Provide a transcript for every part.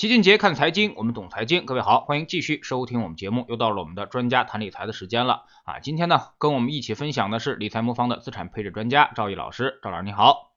齐俊杰看财经，我们懂财经。各位好，欢迎继续收听我们节目。又到了我们的专家谈理财的时间了啊！今天呢，跟我们一起分享的是理财魔方的资产配置专家赵毅老师。赵老师你好，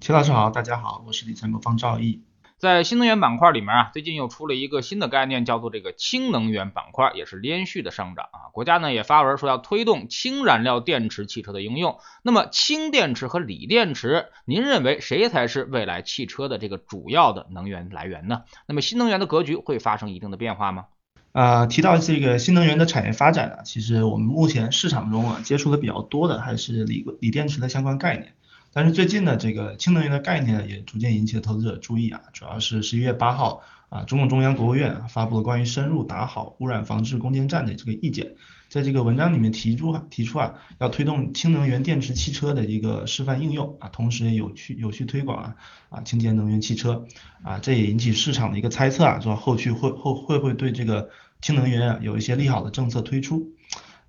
齐老师好，大家好，我是理财魔方赵毅。在新能源板块里面啊，最近又出了一个新的概念，叫做这个氢能源板块，也是连续的上涨啊。国家呢也发文说要推动氢燃料电池汽车的应用。那么氢电池和锂电池，您认为谁才是未来汽车的这个主要的能源来源呢？那么新能源的格局会发生一定的变化吗？啊，提到这个新能源的产业发展啊，其实我们目前市场中啊接触的比较多的还是锂锂电池的相关概念。但是最近呢，这个氢能源的概念也逐渐引起了投资者注意啊，主要是十一月八号啊，中共中央国务院发布了关于深入打好污染防治攻坚战的这个意见，在这个文章里面提出提出啊，要推动氢能源电池汽车的一个示范应用啊，同时也有序有序推广啊啊清洁能源汽车啊，这也引起市场的一个猜测啊，说后续会后会不会对这个氢能源啊有一些利好的政策推出。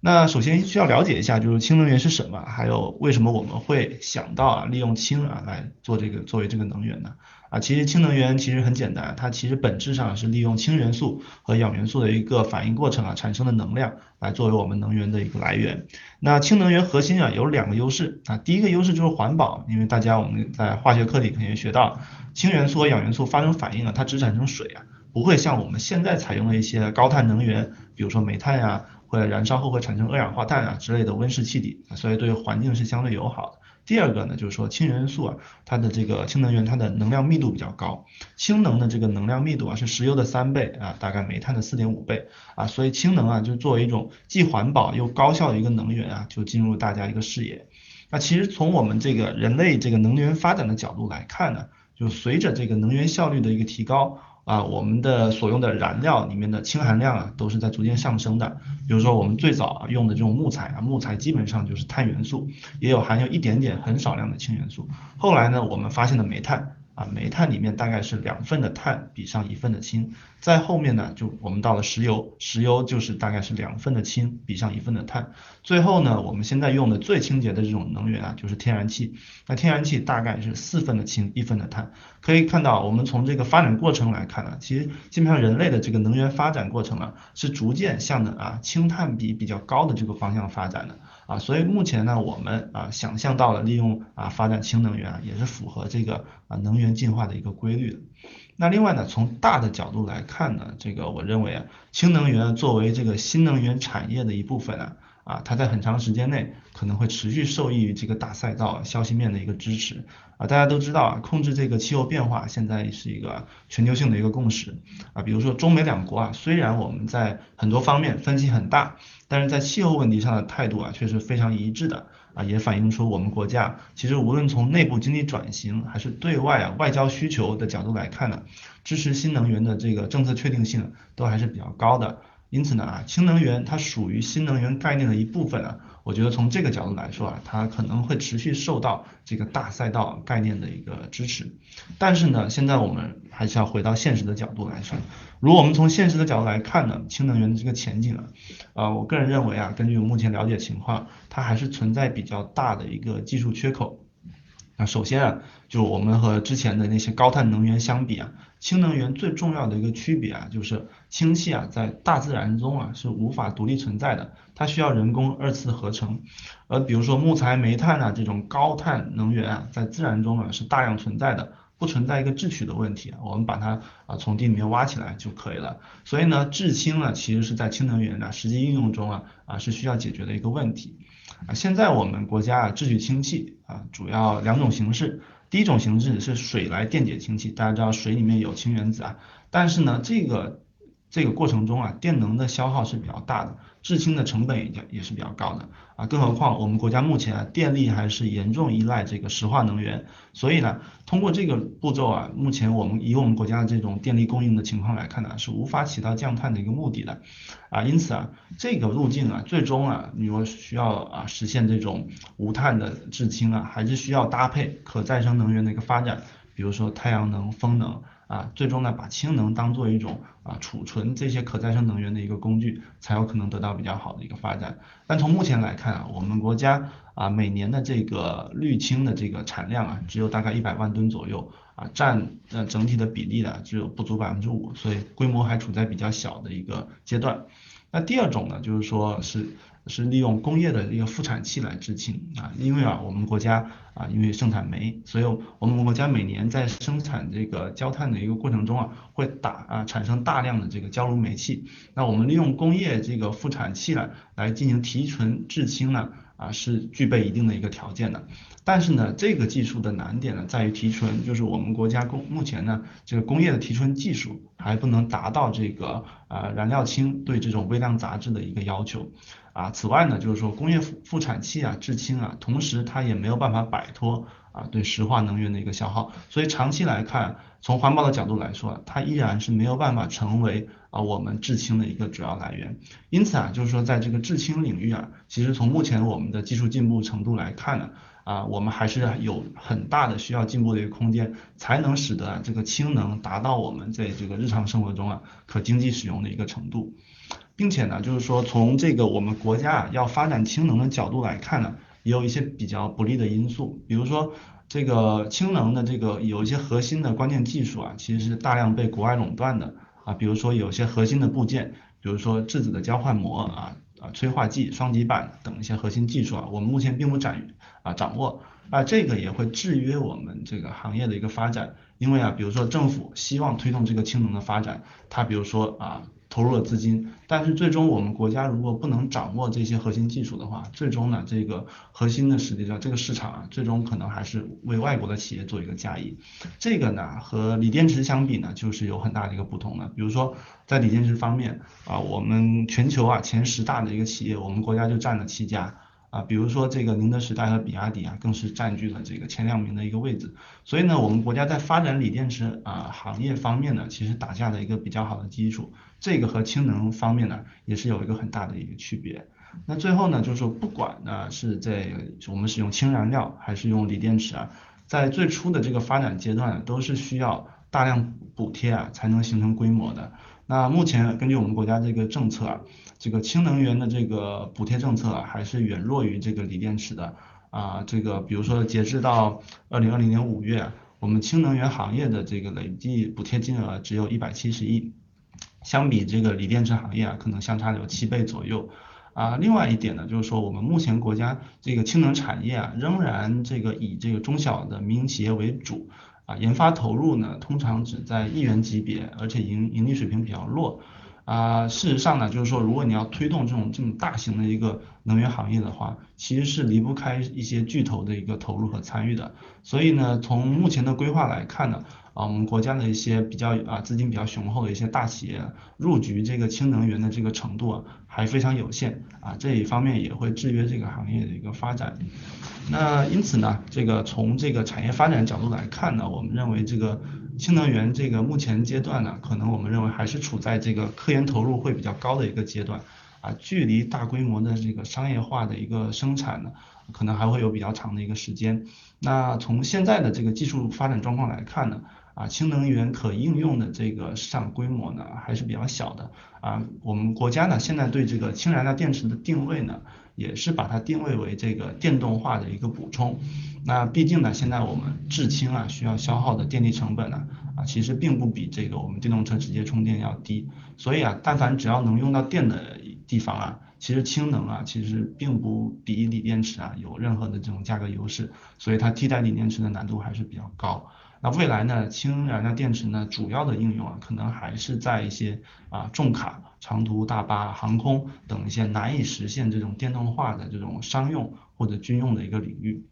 那首先需要了解一下，就是氢能源是什么，还有为什么我们会想到啊利用氢啊来做这个作为这个能源呢？啊，其实氢能源其实很简单，它其实本质上是利用氢元素和氧元素的一个反应过程啊产生的能量来作为我们能源的一个来源。那氢能源核心啊有两个优势啊，第一个优势就是环保，因为大家我们在化学课里肯定学到，氢元素和氧元素发生反应啊，它只产生水啊，不会像我们现在采用的一些高碳能源，比如说煤炭呀。会燃烧后会产生二氧化碳啊之类的温室气体，所以对环境是相对友好的。第二个呢，就是说氢元素啊，它的这个氢能源它的能量密度比较高，氢能的这个能量密度啊是石油的三倍啊，大概煤炭的四点五倍啊，所以氢能啊就作为一种既环保又高效的一个能源啊，就进入大家一个视野。那其实从我们这个人类这个能源发展的角度来看呢，就随着这个能源效率的一个提高。啊，我们的所用的燃料里面的氢含量啊，都是在逐渐上升的。比如说我们最早啊用的这种木材啊，木材基本上就是碳元素，也有含有一点点很少量的氢元素。后来呢，我们发现的煤炭。啊，煤炭里面大概是两份的碳比上一份的氢，在后面呢，就我们到了石油，石油就是大概是两份的氢比上一份的碳，最后呢，我们现在用的最清洁的这种能源啊，就是天然气，那天然气大概是四份的氢一份的碳，可以看到我们从这个发展过程来看呢，其实基本上人类的这个能源发展过程啊，是逐渐向着啊氢碳比比较高的这个方向发展的。啊，所以目前呢，我们啊想象到了利用啊发展氢能源啊，也是符合这个啊能源进化的一个规律的。那另外呢，从大的角度来看呢，这个我认为啊，氢能源作为这个新能源产业的一部分啊。啊，它在很长时间内可能会持续受益于这个大赛道消息面的一个支持啊。大家都知道啊，控制这个气候变化现在是一个全球性的一个共识啊。比如说中美两国啊，虽然我们在很多方面分歧很大，但是在气候问题上的态度啊却是非常一致的啊，也反映出我们国家其实无论从内部经济转型还是对外啊外交需求的角度来看呢，支持新能源的这个政策确定性都还是比较高的。因此呢啊，氢能源它属于新能源概念的一部分啊，我觉得从这个角度来说啊，它可能会持续受到这个大赛道概念的一个支持。但是呢，现在我们还是要回到现实的角度来说，如果我们从现实的角度来看呢，氢能源的这个前景啊，啊，我个人认为啊，根据目前了解情况，它还是存在比较大的一个技术缺口。那首先啊，就我们和之前的那些高碳能源相比啊，氢能源最重要的一个区别啊，就是氢气啊在大自然中啊是无法独立存在的，它需要人工二次合成。而比如说木材、煤炭啊这种高碳能源啊，在自然中啊是大量存在的，不存在一个制取的问题，我们把它啊从地里面挖起来就可以了。所以呢，制氢呢其实是在氢能源的实际应用中啊啊是需要解决的一个问题。啊，现在我们国家啊制取氢气啊，主要两种形式。第一种形式是水来电解氢气，大家知道水里面有氢原子啊，但是呢，这个这个过程中啊，电能的消耗是比较大的。制氢的成本也也是比较高的啊，更何况我们国家目前啊电力还是严重依赖这个石化能源，所以呢，通过这个步骤啊，目前我们以我们国家的这种电力供应的情况来看呢，是无法起到降碳的一个目的的啊，因此啊，这个路径啊，最终啊，你说需要啊实现这种无碳的制氢啊，还是需要搭配可再生能源的一个发展，比如说太阳能、风能啊，最终呢把氢能当做一种啊储存这些可再生能源的一个工具，才有可能得到比较好的一个发展。但从目前来看啊，我们国家啊每年的这个绿氢的这个产量啊，只有大概一百万吨左右啊，占呃整体的比例呢只有不足百分之五，所以规模还处在比较小的一个阶段。那第二种呢，就是说是是利用工业的一个副产气来制氢啊，因为啊我们国家啊因为生产煤，所以我们国家每年在生产这个焦炭的一个过程中啊，会打啊产生大量的这个焦炉煤气，那我们利用工业这个副产气呢来进行提纯制氢呢。啊，是具备一定的一个条件的，但是呢，这个技术的难点呢，在于提纯，就是我们国家工目前呢，这个工业的提纯技术还不能达到这个啊燃料氢对这种微量杂质的一个要求啊。此外呢，就是说工业复复产期啊制氢啊，同时它也没有办法摆脱。啊，对石化能源的一个消耗，所以长期来看，从环保的角度来说，它依然是没有办法成为啊我们制氢的一个主要来源。因此啊，就是说在这个制氢领域啊，其实从目前我们的技术进步程度来看呢，啊我们还是有很大的需要进步的一个空间，才能使得这个氢能达到我们在这个日常生活中啊可经济使用的一个程度，并且呢，就是说从这个我们国家啊要发展氢能的角度来看呢。也有一些比较不利的因素，比如说这个氢能的这个有一些核心的关键技术啊，其实是大量被国外垄断的啊，比如说有些核心的部件，比如说质子的交换膜啊催化剂、双极板等一些核心技术啊，我们目前并不掌啊掌握啊，这个也会制约我们这个行业的一个发展，因为啊，比如说政府希望推动这个氢能的发展，它比如说啊。投入了资金，但是最终我们国家如果不能掌握这些核心技术的话，最终呢，这个核心的实际上这个市场啊，最终可能还是为外国的企业做一个嫁衣。这个呢，和锂电池相比呢，就是有很大的一个不同的。比如说在锂电池方面啊，我们全球啊前十大的一个企业，我们国家就占了七家。啊，比如说这个宁德时代和比亚迪啊，更是占据了这个前两名的一个位置。所以呢，我们国家在发展锂电池啊行业方面呢，其实打下了一个比较好的基础。这个和氢能方面呢，也是有一个很大的一个区别。那最后呢，就是说不管呢是在我们使用氢燃料还是用锂电池啊，在最初的这个发展阶段，都是需要大量补贴啊才能形成规模的。那目前根据我们国家这个政策啊。这个氢能源的这个补贴政策啊，还是远弱于这个锂电池的啊。这个比如说，截至到二零二零年五月，我们氢能源行业的这个累计补贴金额只有一百七十亿，相比这个锂电池行业啊，可能相差有七倍左右啊。另外一点呢，就是说我们目前国家这个氢能产业啊，仍然这个以这个中小的民营企业为主啊，研发投入呢通常只在亿元级别，而且盈盈利水平比较弱。啊，事实上呢，就是说，如果你要推动这种这种大型的一个能源行业的话，其实是离不开一些巨头的一个投入和参与的。所以呢，从目前的规划来看呢，啊，我们国家的一些比较啊资金比较雄厚的一些大企业入局这个氢能源的这个程度啊，还非常有限啊，这一方面也会制约这个行业的一个发展。那因此呢，这个从这个产业发展角度来看呢，我们认为这个。氢能源这个目前阶段呢，可能我们认为还是处在这个科研投入会比较高的一个阶段，啊，距离大规模的这个商业化的一个生产呢，可能还会有比较长的一个时间。那从现在的这个技术发展状况来看呢，啊，氢能源可应用的这个市场规模呢还是比较小的，啊，我们国家呢现在对这个氢燃料电池的定位呢，也是把它定位为这个电动化的一个补充。那毕竟呢，现在我们制氢啊需要消耗的电力成本呢，啊其实并不比这个我们电动车直接充电要低，所以啊，但凡只要能用到电的地方啊，其实氢能啊其实并不比锂电池啊有任何的这种价格优势，所以它替代锂电池的难度还是比较高。那未来呢，氢燃料电池呢主要的应用啊，可能还是在一些啊重卡、长途大巴、航空等一些难以实现这种电动化的这种商用或者军用的一个领域。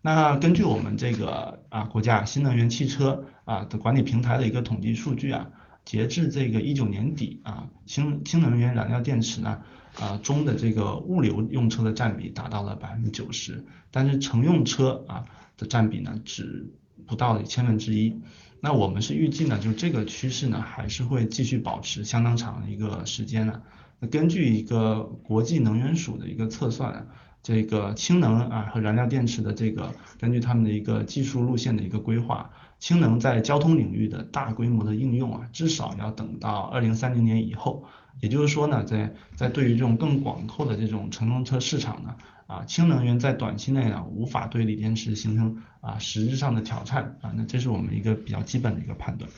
那根据我们这个啊国家新能源汽车啊的管理平台的一个统计数据啊，截至这个一九年底啊，氢氢能源燃料电池呢啊中的这个物流用车的占比达到了百分之九十，但是乘用车啊的占比呢只不到千分之一。那我们是预计呢，就这个趋势呢还是会继续保持相当长的一个时间呢。那根据一个国际能源署的一个测算。这个氢能啊和燃料电池的这个，根据他们的一个技术路线的一个规划，氢能在交通领域的大规模的应用啊，至少要等到二零三零年以后。也就是说呢，在在对于这种更广阔的这种乘用车市场呢，啊，氢能源在短期内呢无法对锂电池形成啊实质上的挑战啊，那这是我们一个比较基本的一个判断。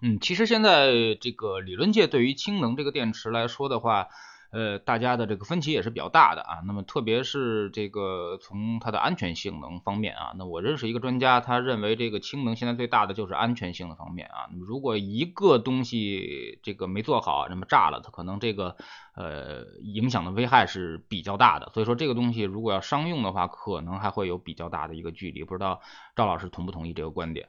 嗯，其实现在这个理论界对于氢能这个电池来说的话。呃，大家的这个分歧也是比较大的啊。那么特别是这个从它的安全性能方面啊，那我认识一个专家，他认为这个氢能现在最大的就是安全性的方面啊。如果一个东西这个没做好，那么炸了，它可能这个呃影响的危害是比较大的。所以说这个东西如果要商用的话，可能还会有比较大的一个距离。不知道赵老师同不同意这个观点？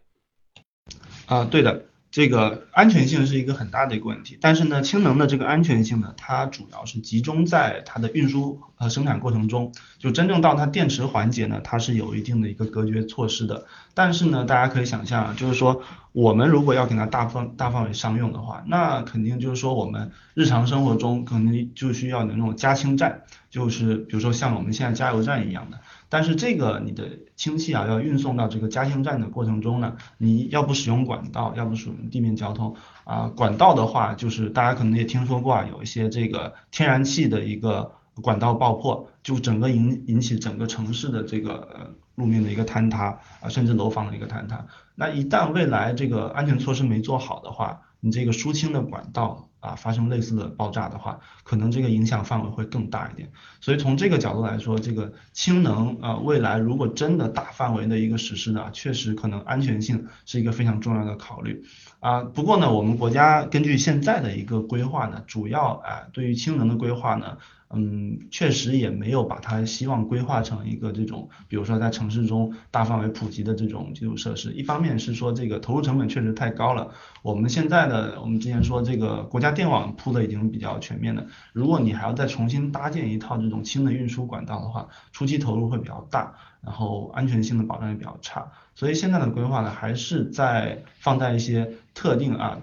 啊，对的。这个安全性是一个很大的一个问题，但是呢，氢能的这个安全性呢，它主要是集中在它的运输和生产过程中，就真正到它电池环节呢，它是有一定的一个隔绝措施的。但是呢，大家可以想象，就是说我们如果要给它大范大范围商用的话，那肯定就是说我们日常生活中可能就需要有那种加氢站，就是比如说像我们现在加油站一样的。但是这个你的氢气啊，要运送到这个加氢站的过程中呢，你要不使用管道，要不使用地面交通啊。管道的话，就是大家可能也听说过啊，有一些这个天然气的一个管道爆破，就整个引引起整个城市的这个路面的一个坍塌啊，甚至楼房的一个坍塌。那一旦未来这个安全措施没做好的话，你这个输氢的管道啊发生类似的爆炸的话，可能这个影响范围会更大一点。所以从这个角度来说，这个氢能啊未来如果真的大范围的一个实施呢，确实可能安全性是一个非常重要的考虑啊。不过呢，我们国家根据现在的一个规划呢，主要啊对于氢能的规划呢。嗯，确实也没有把它希望规划成一个这种，比如说在城市中大范围普及的这种基础设施。一方面是说这个投入成本确实太高了。我们现在的，我们之前说这个国家电网铺的已经比较全面了，如果你还要再重新搭建一套这种轻的运输管道的话，初期投入会比较大，然后安全性的保障也比较差。所以现在的规划呢，还是在放在一些特定啊。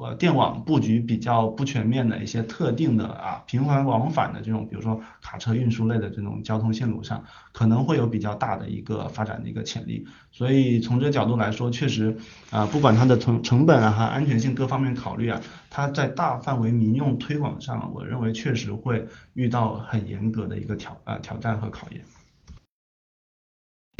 呃，电网布局比较不全面的一些特定的啊，频繁往返的这种，比如说卡车运输类的这种交通线路上，可能会有比较大的一个发展的一个潜力。所以从这角度来说，确实啊，不管它的成成本啊和安全性各方面考虑啊，它在大范围民用推广上，我认为确实会遇到很严格的一个挑啊挑战和考验。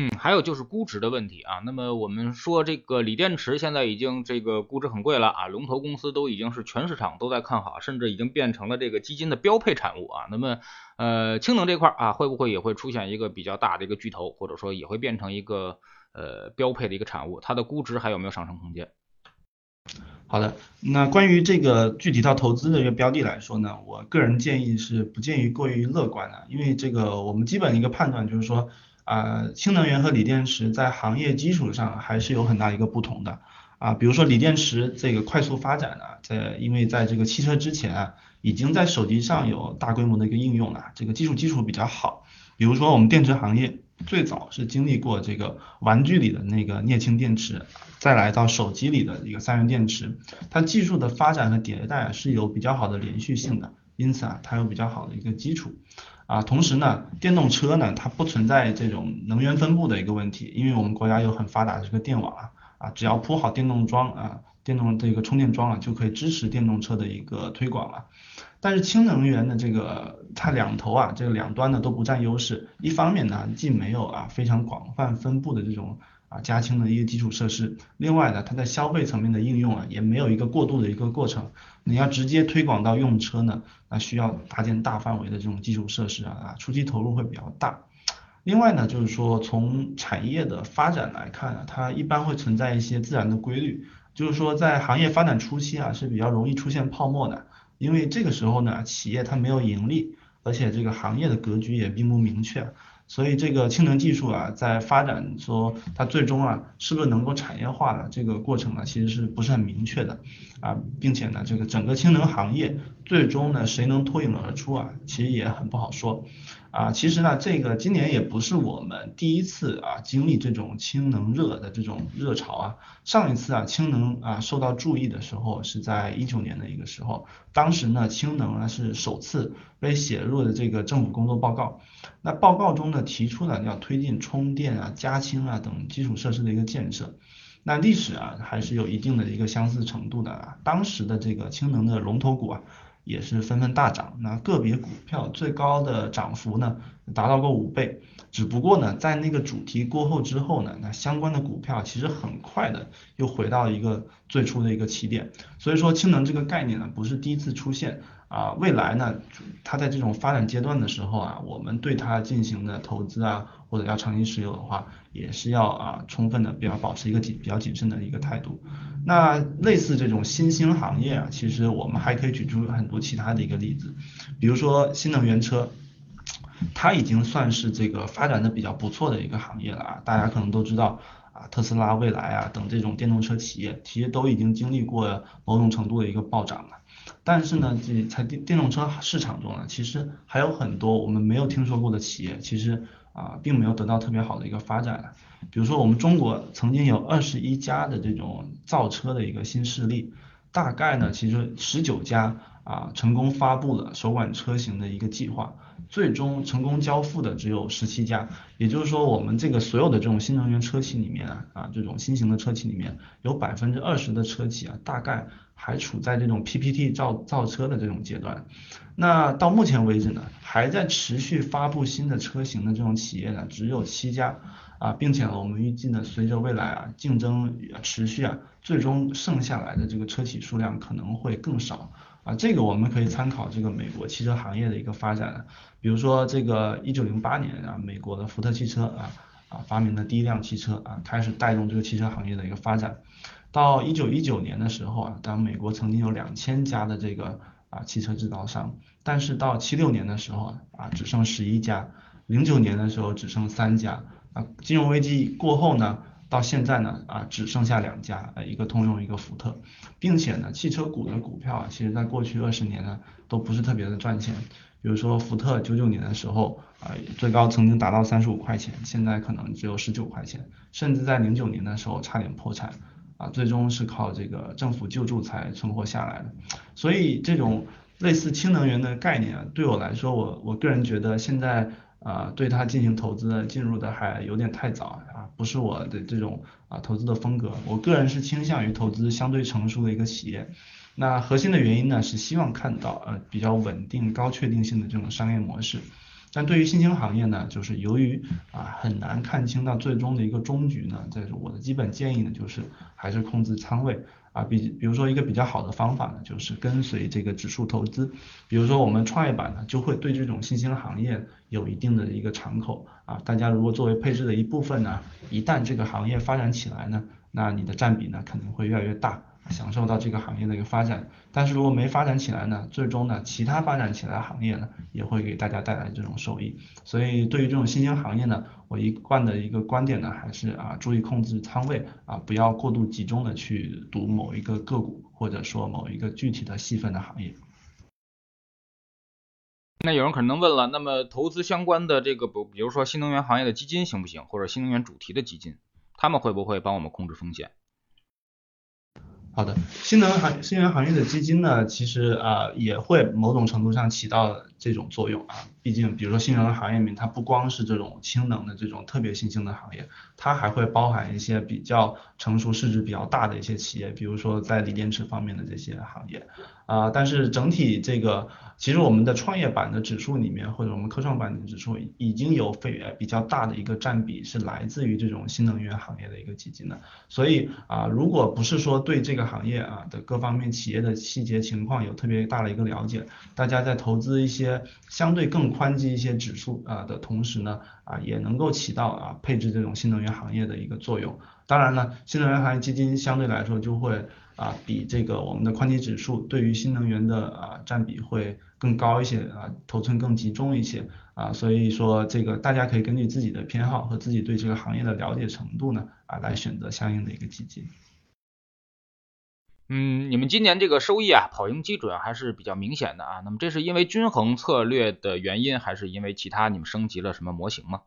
嗯，还有就是估值的问题啊。那么我们说这个锂电池现在已经这个估值很贵了啊，龙头公司都已经是全市场都在看好，甚至已经变成了这个基金的标配产物啊。那么呃，氢能这块儿啊，会不会也会出现一个比较大的一个巨头，或者说也会变成一个呃标配的一个产物？它的估值还有没有上升空间？好的，那关于这个具体到投资的一个标的来说呢，我个人建议是不建议过于乐观的，因为这个我们基本一个判断就是说。啊，氢能源和锂电池在行业基础上还是有很大一个不同的啊。比如说锂电池这个快速发展呢，在因为在这个汽车之前啊，已经在手机上有大规模的一个应用了，这个技术基础比较好。比如说我们电池行业最早是经历过这个玩具里的那个镍氢电池，再来到手机里的一个三元电池，它技术的发展和迭代是有比较好的连续性的，因此啊，它有比较好的一个基础。啊，同时呢，电动车呢，它不存在这种能源分布的一个问题，因为我们国家有很发达的这个电网啊，啊，只要铺好电动桩啊，电动这个充电桩啊，就可以支持电动车的一个推广了。但是氢能源的这个它两头啊，这个两端呢都不占优势，一方面呢，既没有啊非常广泛分布的这种。啊，加氢的一个基础设施，另外呢，它在消费层面的应用啊，也没有一个过渡的一个过程。你要直接推广到用车呢，那需要搭建大范围的这种基础设施啊，啊，初期投入会比较大。另外呢，就是说从产业的发展来看啊，它一般会存在一些自然的规律，就是说在行业发展初期啊，是比较容易出现泡沫的，因为这个时候呢，企业它没有盈利，而且这个行业的格局也并不明确。所以这个氢能技术啊，在发展说它最终啊是不是能够产业化的这个过程呢，其实是不是很明确的啊，并且呢，这个整个氢能行业最终呢谁能脱颖而出啊，其实也很不好说啊，其实呢，这个今年也不是我们第一次啊经历这种氢能热的这种热潮啊。上一次啊氢能啊受到注意的时候是在一九年的一个时候，当时呢氢能呢是首次被写入的这个政府工作报告。那报告中呢提出了要推进充电啊、加氢啊等基础设施的一个建设。那历史啊还是有一定的一个相似程度的啊。当时的这个氢能的龙头股啊。也是纷纷大涨，那个别股票最高的涨幅呢达到过五倍，只不过呢在那个主题过后之后呢，那相关的股票其实很快的又回到一个最初的一个起点，所以说氢能这个概念呢不是第一次出现。啊，未来呢，它在这种发展阶段的时候啊，我们对它进行的投资啊，或者要长期持有的话，也是要啊充分的比较保持一个谨比较谨慎的一个态度。那类似这种新兴行业啊，其实我们还可以举出很多其他的一个例子，比如说新能源车，它已经算是这个发展的比较不错的一个行业了啊，大家可能都知道啊，特斯拉、蔚来啊等这种电动车企业，其实都已经经历过某种程度的一个暴涨了。但是呢，这在电电动车市场中呢，其实还有很多我们没有听说过的企业，其实啊，并没有得到特别好的一个发展。比如说，我们中国曾经有二十一家的这种造车的一个新势力，大概呢，其实十九家啊成功发布了首款车型的一个计划，最终成功交付的只有十七家。也就是说，我们这个所有的这种新能源车企里面啊，啊这种新型的车企里面有百分之二十的车企啊，大概。还处在这种 PPT 造造车的这种阶段，那到目前为止呢，还在持续发布新的车型的这种企业呢，只有七家啊，并且呢我们预计呢，随着未来啊竞争持续啊，最终剩下来的这个车企数量可能会更少啊，这个我们可以参考这个美国汽车行业的一个发展，比如说这个一九零八年啊，美国的福特汽车啊啊发明的第一辆汽车啊，开始带动这个汽车行业的一个发展。到一九一九年的时候啊，当美国曾经有两千家的这个啊汽车制造商，但是到七六年的时候啊啊只剩十一家，零九年的时候只剩三家啊，金融危机过后呢，到现在呢啊只剩下两家，呃一个通用一个福特，并且呢汽车股的股票啊，其实在过去二十年呢都不是特别的赚钱，比如说福特九九年的时候啊最高曾经达到三十五块钱，现在可能只有十九块钱，甚至在零九年的时候差点破产。啊，最终是靠这个政府救助才存活下来的，所以这种类似氢能源的概念啊，对我来说，我我个人觉得现在啊对它进行投资进入的还有点太早啊，不是我的这种啊投资的风格，我个人是倾向于投资相对成熟的一个企业，那核心的原因呢是希望看到呃比较稳定高确定性的这种商业模式。但对于新兴行业呢，就是由于啊很难看清到最终的一个终局呢，这是我的基本建议呢，就是还是控制仓位啊，比比如说一个比较好的方法呢，就是跟随这个指数投资，比如说我们创业板呢，就会对这种新兴行业有一定的一个敞口啊，大家如果作为配置的一部分呢，一旦这个行业发展起来呢，那你的占比呢肯定会越来越大。享受到这个行业的一个发展，但是如果没发展起来呢，最终呢，其他发展起来的行业呢，也会给大家带来这种收益。所以对于这种新兴行业呢，我一贯的一个观点呢，还是啊，注意控制仓位啊，不要过度集中的去赌某一个个股，或者说某一个具体的细分的行业。那有人可能问了，那么投资相关的这个不，比如说新能源行业的基金行不行，或者新能源主题的基金，他们会不会帮我们控制风险？好的，新能源行新能源行业的基金呢，其实啊也会某种程度上起到这种作用啊。毕竟，比如说新能源行业里面，它不光是这种氢能的这种特别新兴的行业，它还会包含一些比较成熟、市值比较大的一些企业，比如说在锂电池方面的这些行业啊。但是整体这个。其实我们的创业板的指数里面，或者我们科创板的指数，已经有非比较大的一个占比是来自于这种新能源行业的一个基金的。所以啊，如果不是说对这个行业啊的各方面企业的细节情况有特别大的一个了解，大家在投资一些相对更宽基一些指数啊的同时呢，啊也能够起到啊配置这种新能源行业的一个作用。当然了，新能源行业基金相对来说就会。啊，比这个我们的宽基指数对于新能源的啊占比会更高一些啊，头寸更集中一些啊，所以说这个大家可以根据自己的偏好和自己对这个行业的了解程度呢啊来选择相应的一个基金。嗯，你们今年这个收益啊，跑赢基准还是比较明显的啊。那么这是因为均衡策略的原因，还是因为其他你们升级了什么模型吗？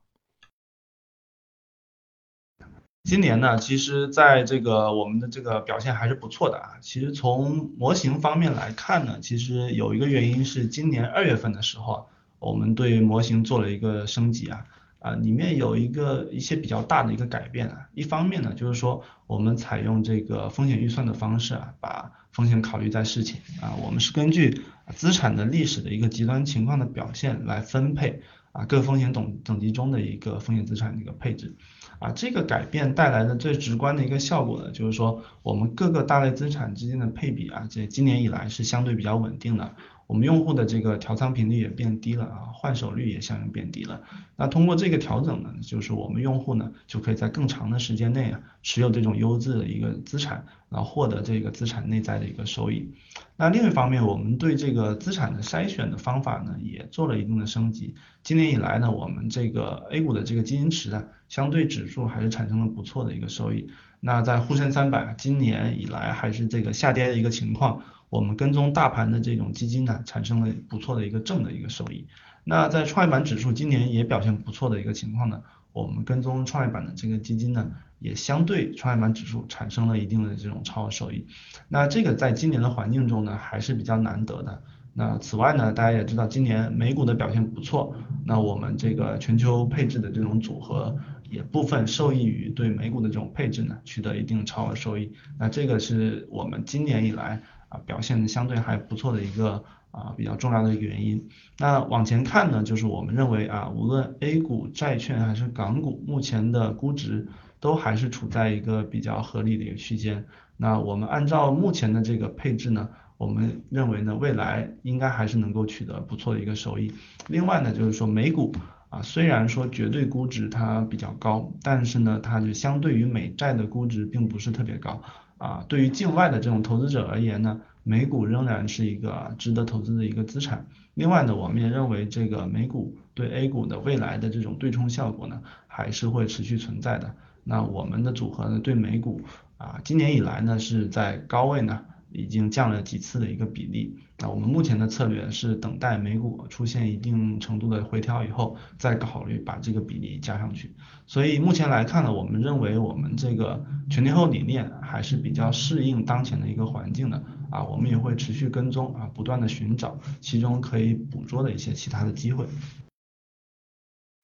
今年呢，其实在这个我们的这个表现还是不错的啊。其实从模型方面来看呢，其实有一个原因是今年二月份的时候，我们对模型做了一个升级啊。啊，里面有一个一些比较大的一个改变啊。一方面呢，就是说我们采用这个风险预算的方式啊，把风险考虑在事情啊。我们是根据资产的历史的一个极端情况的表现来分配啊各风险等等级中的一个风险资产的一个配置。啊，这个改变带来的最直观的一个效果呢，就是说我们各个大类资产之间的配比啊，这今年以来是相对比较稳定的。我们用户的这个调仓频率也变低了啊，换手率也相应变低了。那通过这个调整呢，就是我们用户呢就可以在更长的时间内啊持有这种优质的一个资产，然后获得这个资产内在的一个收益。那另一方面，我们对这个资产的筛选的方法呢也做了一定的升级。今年以来呢，我们这个 A 股的这个基金池啊，相对指数还是产生了不错的一个收益。那在沪深三百今年以来还是这个下跌的一个情况。我们跟踪大盘的这种基金呢，产生了不错的一个正的一个收益。那在创业板指数今年也表现不错的一个情况呢，我们跟踪创业板的这个基金呢，也相对创业板指数产生了一定的这种超额收益。那这个在今年的环境中呢，还是比较难得的。那此外呢，大家也知道今年美股的表现不错，那我们这个全球配置的这种组合也部分受益于对美股的这种配置呢，取得一定超额收益。那这个是我们今年以来。啊，表现相对还不错的一个啊比较重要的一个原因。那往前看呢，就是我们认为啊，无论 A 股、债券还是港股，目前的估值都还是处在一个比较合理的一个区间。那我们按照目前的这个配置呢，我们认为呢，未来应该还是能够取得不错的一个收益。另外呢，就是说美股啊，虽然说绝对估值它比较高，但是呢，它就相对于美债的估值并不是特别高。啊，对于境外的这种投资者而言呢，美股仍然是一个值得投资的一个资产。另外呢，我们也认为这个美股对 A 股的未来的这种对冲效果呢，还是会持续存在的。那我们的组合呢，对美股啊，今年以来呢是在高位呢。已经降了几次的一个比例，那我们目前的策略是等待美股出现一定程度的回调以后，再考虑把这个比例加上去。所以目前来看呢，我们认为我们这个全天候理念还是比较适应当前的一个环境的啊，我们也会持续跟踪啊，不断的寻找其中可以捕捉的一些其他的机会。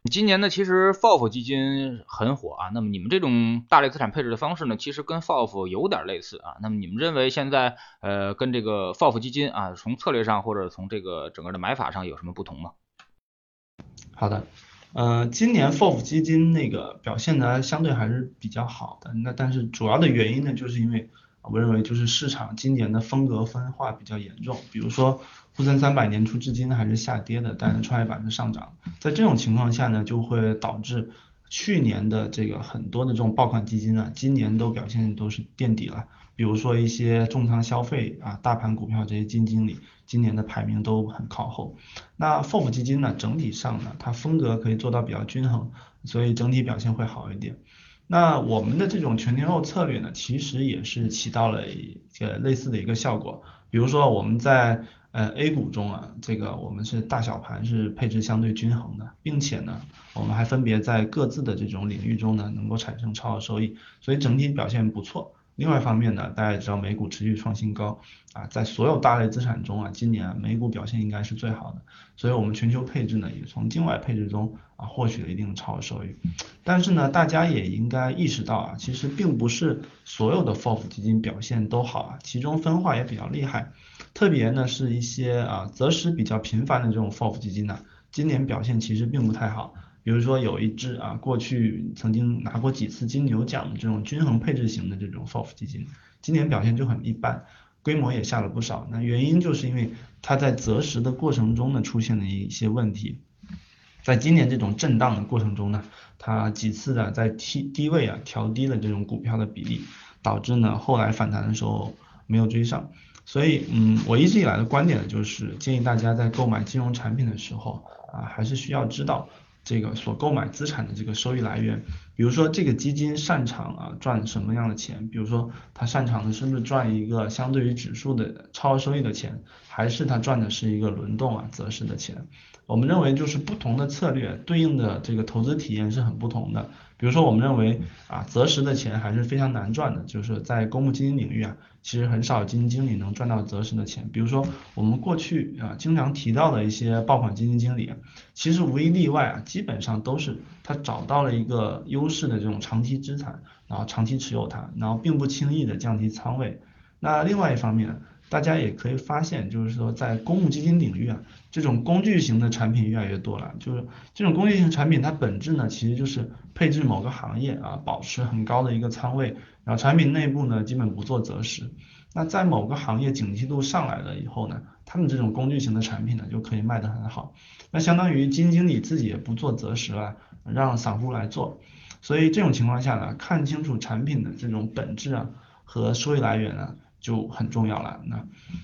今年呢，其实 FOF 基金很火啊。那么你们这种大类资产配置的方式呢，其实跟 FOF 有点类似啊。那么你们认为现在呃跟这个 FOF 基金啊，从策略上或者从这个整个的买法上有什么不同吗？好的，呃，今年 FOF 基金那个表现呢相对还是比较好的。那但是主要的原因呢，就是因为我认为就是市场今年的风格分化比较严重，比如说。沪深三百年初至今还是下跌的，但是创业板是上涨。在这种情况下呢，就会导致去年的这个很多的这种爆款基金呢，今年都表现都是垫底了。比如说一些重仓消费啊、大盘股票这些基金经理，今年的排名都很靠后。那 FOF 基金呢，整体上呢，它风格可以做到比较均衡，所以整体表现会好一点。那我们的这种全天候策略呢，其实也是起到了一个类似的一个效果。比如说我们在呃，A 股中啊，这个我们是大小盘是配置相对均衡的，并且呢，我们还分别在各自的这种领域中呢，能够产生超额收益，所以整体表现不错。另外一方面呢，大家也知道美股持续创新高啊，在所有大类资产中啊，今年美股表现应该是最好的，所以我们全球配置呢，也从境外配置中啊获取了一定的超额收益。但是呢，大家也应该意识到啊，其实并不是所有的 FOF 基金表现都好啊，其中分化也比较厉害。特别呢是一些啊择时比较频繁的这种 FOF 基金呢，今年表现其实并不太好。比如说有一只啊，过去曾经拿过几次金牛奖的这种均衡配置型的这种 FOF 基金，今年表现就很一般，规模也下了不少。那原因就是因为它在择时的过程中呢出现了一些问题，在今年这种震荡的过程中呢，它几次的在低低位啊调低了这种股票的比例，导致呢后来反弹的时候没有追上。所以嗯，我一直以来的观点呢就是建议大家在购买金融产品的时候啊，还是需要知道。这个所购买资产的这个收益来源，比如说这个基金擅长啊赚什么样的钱，比如说它擅长的是不是赚一个相对于指数的超额收益的钱，还是它赚的是一个轮动啊择时的钱？我们认为就是不同的策略对应的这个投资体验是很不同的。比如说我们认为啊择时的钱还是非常难赚的，就是在公募基金领域啊，其实很少基金经理能赚到择时的钱。比如说我们过去啊经常提到的一些爆款基金经理，其实无一例外啊，基本上都是他找到了一个优势的这种长期资产，然后长期持有它，然后并不轻易的降低仓位。那另外一方面，大家也可以发现，就是说在公募基金领域啊，这种工具型的产品越来越多了。就是这种工具型产品，它本质呢其实就是配置某个行业啊，保持很高的一个仓位，然后产品内部呢基本不做择时。那在某个行业景气度上来了以后呢，他们这种工具型的产品呢就可以卖得很好。那相当于基金经理自己也不做择时了，让散户来做。所以这种情况下呢，看清楚产品的这种本质啊和收益来源啊。就很重要了。那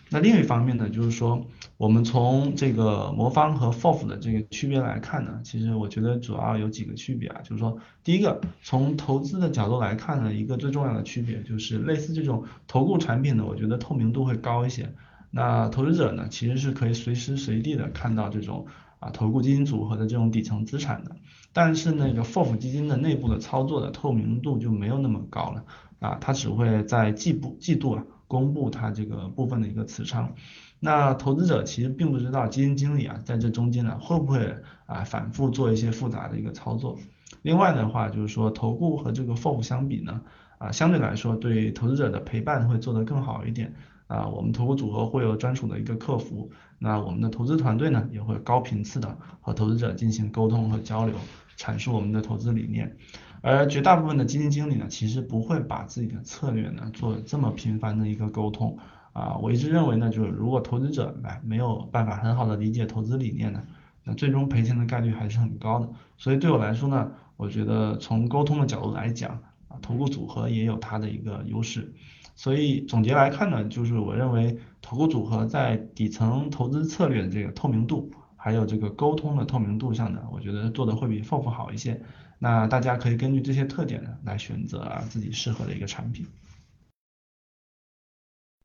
那另一方面呢，就是说我们从这个魔方和 FOF 的这个区别来看呢，其实我觉得主要有几个区别啊。就是说，第一个从投资的角度来看呢，一个最重要的区别就是类似这种投顾产品呢，我觉得透明度会高一些。那投资者呢，其实是可以随时随地的看到这种啊投顾基金组合的这种底层资产的。但是那个 FOF 基金的内部的操作的透明度就没有那么高了啊，它只会在季度季度啊。公布它这个部分的一个持仓，那投资者其实并不知道基金经理啊在这中间呢会不会啊反复做一些复杂的一个操作。另外的话就是说投顾和这个 FOF 相比呢啊相对来说对投资者的陪伴会做得更好一点啊我们投顾组合会有专属的一个客服，那我们的投资团队呢也会高频次的和投资者进行沟通和交流，阐述我们的投资理念。而绝大部分的基金经理呢，其实不会把自己的策略呢做这么频繁的一个沟通啊。我一直认为呢，就是如果投资者来没有办法很好的理解投资理念呢，那最终赔钱的概率还是很高的。所以对我来说呢，我觉得从沟通的角度来讲啊，投顾组合也有它的一个优势。所以总结来看呢，就是我认为投顾组合在底层投资策略的这个透明度，还有这个沟通的透明度上呢，我觉得做的会比 FOF 好一些。那大家可以根据这些特点呢，来选择自己适合的一个产品。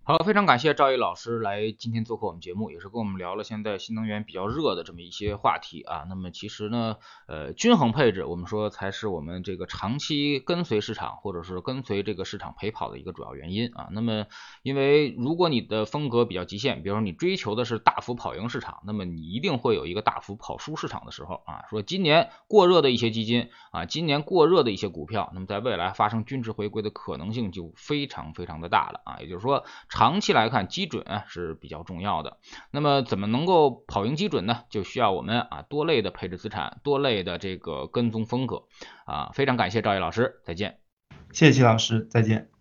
好，非常感谢赵毅老师来今天做客我们节目，也是跟我们聊了现在新能源比较热的这么一些话题啊。那么其实呢，呃，均衡配置，我们说才是我们这个长期跟随市场或者是跟随这个市场陪跑的一个主要原因啊。那么，因为如果你的风格比较极限，比如说你追求的是大幅跑赢市场，那么你一定会有一个大幅跑输市场的时候啊。说今年过热的一些基金啊，今年过热的一些股票，那么在未来发生均值回归的可能性就非常非常的大了啊。也就是说。长期来看，基准是比较重要的。那么，怎么能够跑赢基准呢？就需要我们啊多类的配置资产，多类的这个跟踪风格啊。非常感谢赵毅老师，再见。谢谢齐老师，再见。